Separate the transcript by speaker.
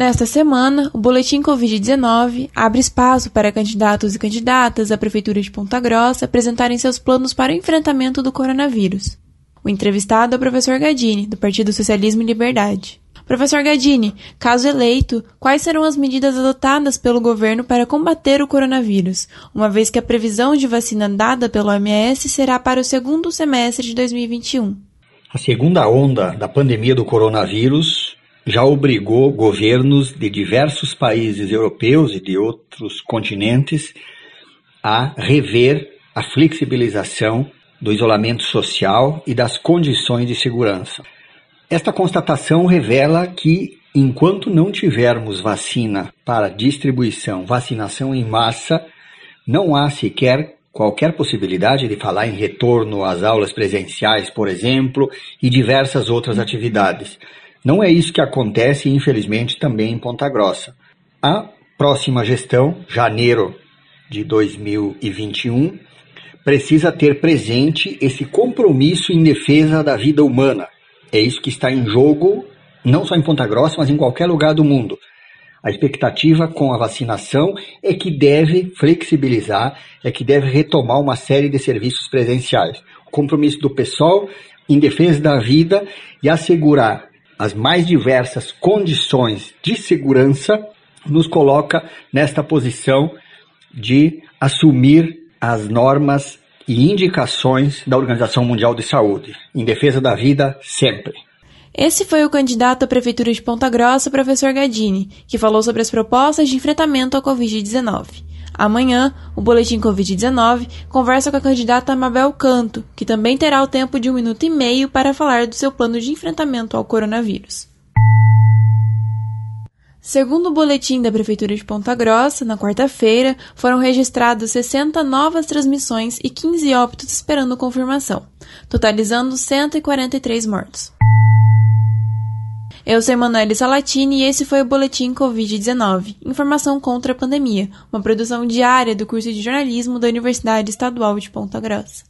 Speaker 1: Nesta semana, o Boletim Covid-19 abre espaço para candidatos e candidatas à Prefeitura de Ponta Grossa apresentarem seus planos para o enfrentamento do coronavírus. O entrevistado é o professor Gadini, do Partido Socialismo e Liberdade. Professor Gadini, caso eleito, quais serão as medidas adotadas pelo governo para combater o coronavírus, uma vez que a previsão de vacina dada pelo OMS será para o segundo semestre de 2021?
Speaker 2: A segunda onda da pandemia do coronavírus já obrigou governos de diversos países europeus e de outros continentes a rever a flexibilização do isolamento social e das condições de segurança. Esta constatação revela que, enquanto não tivermos vacina para distribuição, vacinação em massa, não há sequer qualquer possibilidade de falar em retorno às aulas presenciais, por exemplo, e diversas outras atividades. Não é isso que acontece, infelizmente, também em Ponta Grossa. A próxima gestão, janeiro de 2021, precisa ter presente esse compromisso em defesa da vida humana. É isso que está em jogo, não só em Ponta Grossa, mas em qualquer lugar do mundo. A expectativa com a vacinação é que deve flexibilizar, é que deve retomar uma série de serviços presenciais. O compromisso do pessoal em defesa da vida e assegurar as mais diversas condições de segurança nos coloca nesta posição de assumir as normas e indicações da Organização Mundial de Saúde, em defesa da vida sempre.
Speaker 1: Esse foi o candidato à Prefeitura de Ponta Grossa, professor Gadini, que falou sobre as propostas de enfrentamento à Covid-19. Amanhã, o Boletim Covid-19 conversa com a candidata Mabel Canto, que também terá o tempo de um minuto e meio para falar do seu plano de enfrentamento ao coronavírus. Segundo o boletim da Prefeitura de Ponta Grossa, na quarta-feira foram registrados 60 novas transmissões e 15 óbitos esperando confirmação, totalizando 143 mortos. Eu sou Emanuele Salatini e esse foi o Boletim Covid-19, Informação contra a Pandemia, uma produção diária do curso de jornalismo da Universidade Estadual de Ponta Grossa.